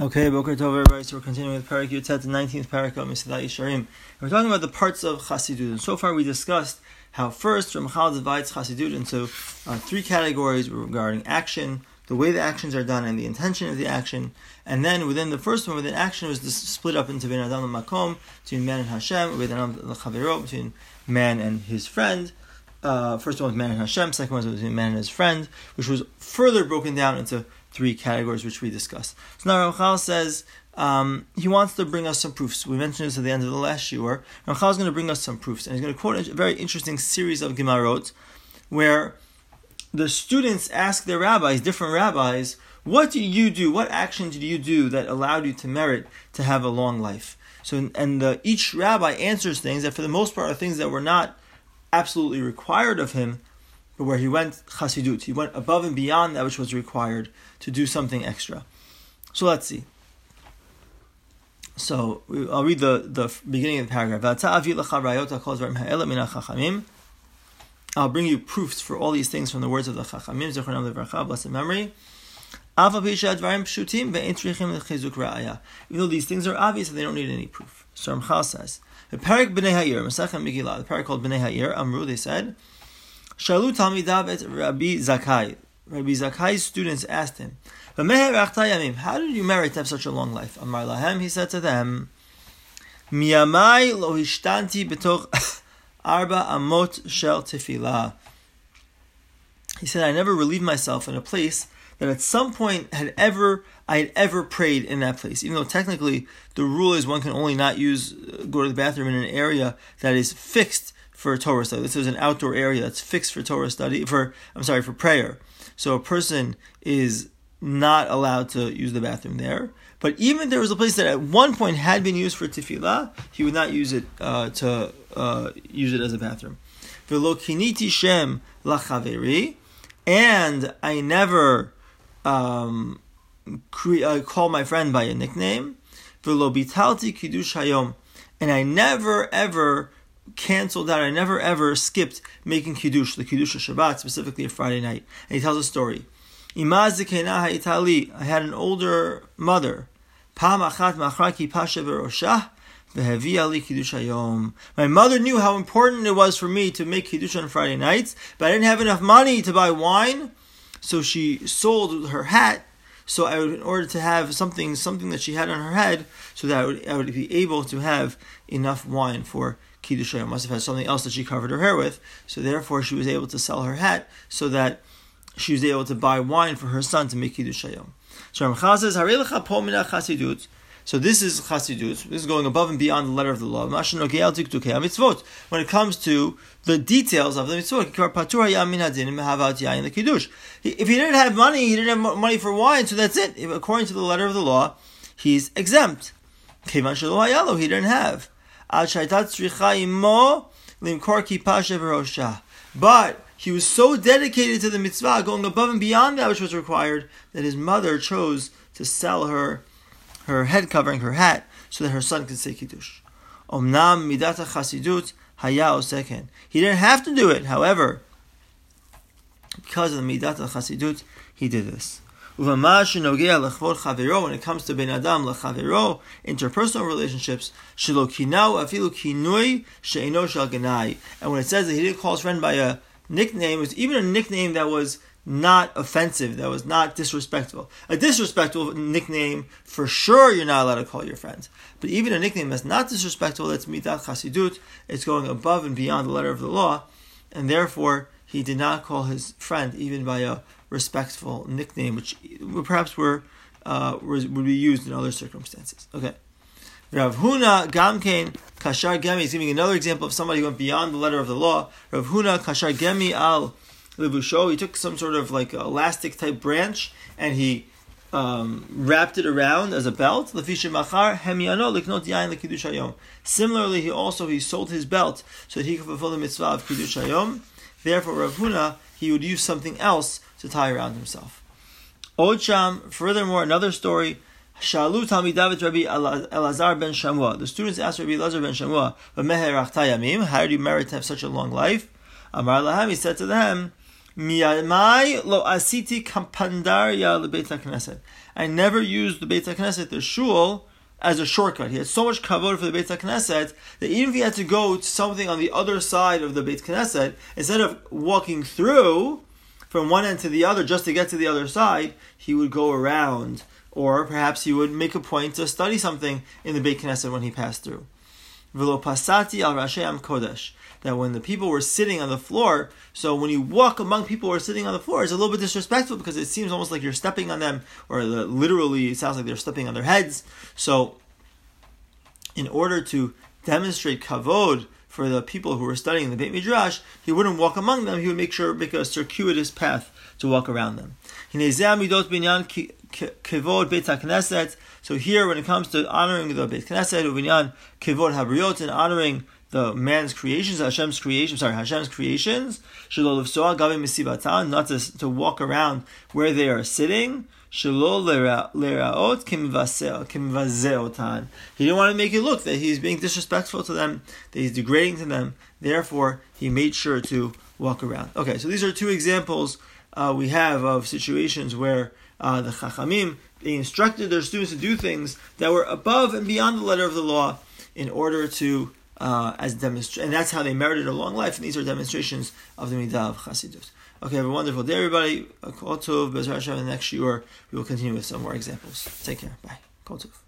Okay, Boker Tov, everybody. So we're continuing with Perek Yutet, the 19th Perek of Mesilat Yesharim. We're talking about the parts of Chassidut. And so far we discussed how first Ramchal divides Chassidut into uh, three categories regarding action, the way the actions are done, and the intention of the action. And then within the first one, within action, was split up into Ben Adam and Makom, between man and Hashem, Ben Adam and between man and his friend. Uh, first one was man and Hashem, second one was between man and his friend, which was further broken down into three categories which we discussed. So now Ramchal says um, he wants to bring us some proofs. We mentioned this at the end of the last shiur. Ramchal is going to bring us some proofs, and he's going to quote a very interesting series of Gemarot where the students ask their rabbis, different rabbis, what do you do? What action did you do that allowed you to merit to have a long life? So, and the, each rabbi answers things that, for the most part, are things that were not absolutely required of him, but where he went chasidut, he went above and beyond that which was required to do something extra. So let's see. So I'll read the, the beginning of the paragraph. I'll bring you proofs for all these things from the words of the Chachamim, Zechronam Levarcha, blessed memory. Even though these things are obvious, they don't need any proof. So Ramchal says, the perek Bnei Ha'ir, the perek called Bnei Ha'ir, Amru, they said, Shalu Talmidav et Rabbi Zakai. Rabbi Zakai's students asked him, How did you merit to have such a long life? Amar Lahem, he said to them, Miyamai lo hishtanti betoch arba amot shel tefillah. He said, I never relieved myself in a place that at some point had ever I had ever prayed in that place. Even though technically the rule is one can only not use go to the bathroom in an area that is fixed for Torah study. This is an outdoor area that's fixed for Torah study, for, I'm sorry, for prayer. So a person is not allowed to use the bathroom there. But even if there was a place that at one point had been used for tefillah, he would not use it uh, to uh, use it as a bathroom. V'lo kiniti shem lachaveri, and I never um, uh, call my friend by a nickname. V'lo kiddush hayom, and I never ever canceled out. I never ever skipped making kiddush, the kiddush of Shabbat, specifically a Friday night. And he tells a story. I had an older mother. My mother knew how important it was for me to make kiddush on Friday nights, but I didn't have enough money to buy wine, so she sold her hat. So I would, in order to have something, something that she had on her head, so that I would, I would be able to have enough wine for Kiddush must have had something else that she covered her hair with, so therefore she was able to sell her hat so that she was able to buy wine for her son to make Kiddush Hayom. So Ramchal says. So this is Chasidut. This is going above and beyond the letter of the law. When it comes to the details of the mitzvot, if he didn't have money, he didn't have money for wine, so that's it. According to the letter of the law, he's exempt. He didn't have. But he was so dedicated to the mitzvah, going above and beyond that which was required, that his mother chose to sell her her head covering, her hat, so that her son could say kiddush. Omnam midata chasidut haya oseken. He didn't have to do it, however, because of the midata chasidut, he did this. When it comes to ben adam lechavero, interpersonal relationships, And when it says that he didn't call his friend by a nickname, it was even a nickname that was not offensive, that was not disrespectful. A disrespectful nickname, for sure, you're not allowed to call your friends. But even a nickname that's not disrespectful, that's midat chasidut, it's going above and beyond the letter of the law, and therefore he did not call his friend even by a respectful nickname, which perhaps were uh, would be used in other circumstances. Okay. Rav Huna Gamkein Kashar Gemi is giving another example of somebody who went beyond the letter of the law. Rav Huna Kashar Gemi al Levusho. He took some sort of like elastic type branch and he um, wrapped it around as a belt. Similarly, he also he sold his belt so that he could fulfill the mitzvah of kiddush hayom. Therefore, Rav Huna he would use something else to tie around himself. Ocham, furthermore, another story. Shalu Talmidavet Rabbi Elazar ben Shamua. The students asked Rabbi Elazar ben Shamua, how did you merit to have such a long life? Amar Lahem, he said to them, Miyamai lo asiti kampandarya lebeit knesset. I never used the Beit HaKnesset, the shul, as a shortcut. He had so much kavod for the Beit HaKnesset that even if he had to go to something on the other side of the Beit Knesset, instead of walking through from one end to the other just to get to the other side, he would go around, or perhaps he would make a point to study something in the Beit Knesset when he passed through. Velo pasati al Kodesh. That when the people were sitting on the floor, so when you walk among people who are sitting on the floor, it's a little bit disrespectful because it seems almost like you're stepping on them, or literally it sounds like they're stepping on their heads. So, in order to demonstrate kavod for the people who were studying the Beit Midrash, he wouldn't walk among them. He would make sure make a circuitous path to walk around them. HaKnesset. So here, when it comes to honoring the Beit Knesset, Uvinyan Kevod Habriot, and honoring the man's creations, Hashem's creations, sorry, Hashem's creations, Shalol Misibatan, not to, to walk around where they are sitting, Shalol Leraot Kimvazeotan. He didn't want to make it look that he's being disrespectful to them, that he's degrading to them, therefore he made sure to walk around. Okay, so these are two examples uh, we have of situations where uh, the Chachamim, they instructed their students to do things that were above and beyond the letter of the law in order to, uh, as demonstrate, and that's how they merited a long life. And these are demonstrations of the midah of Chassidus. Okay, have a wonderful day, everybody. Kol Tov, Bezrat Hashem, in the next shiur we will continue with some more examples. Take care. Bye. Kol Tov.